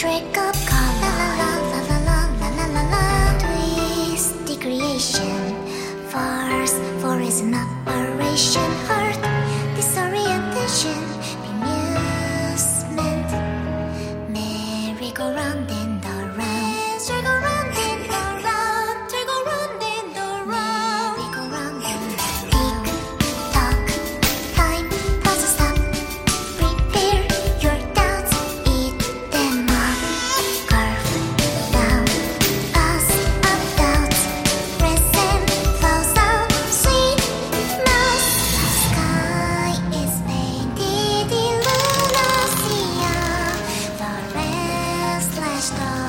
trick of color. La la la la la la la la Twist the creation. force for is an operation. Heart disorientation. した。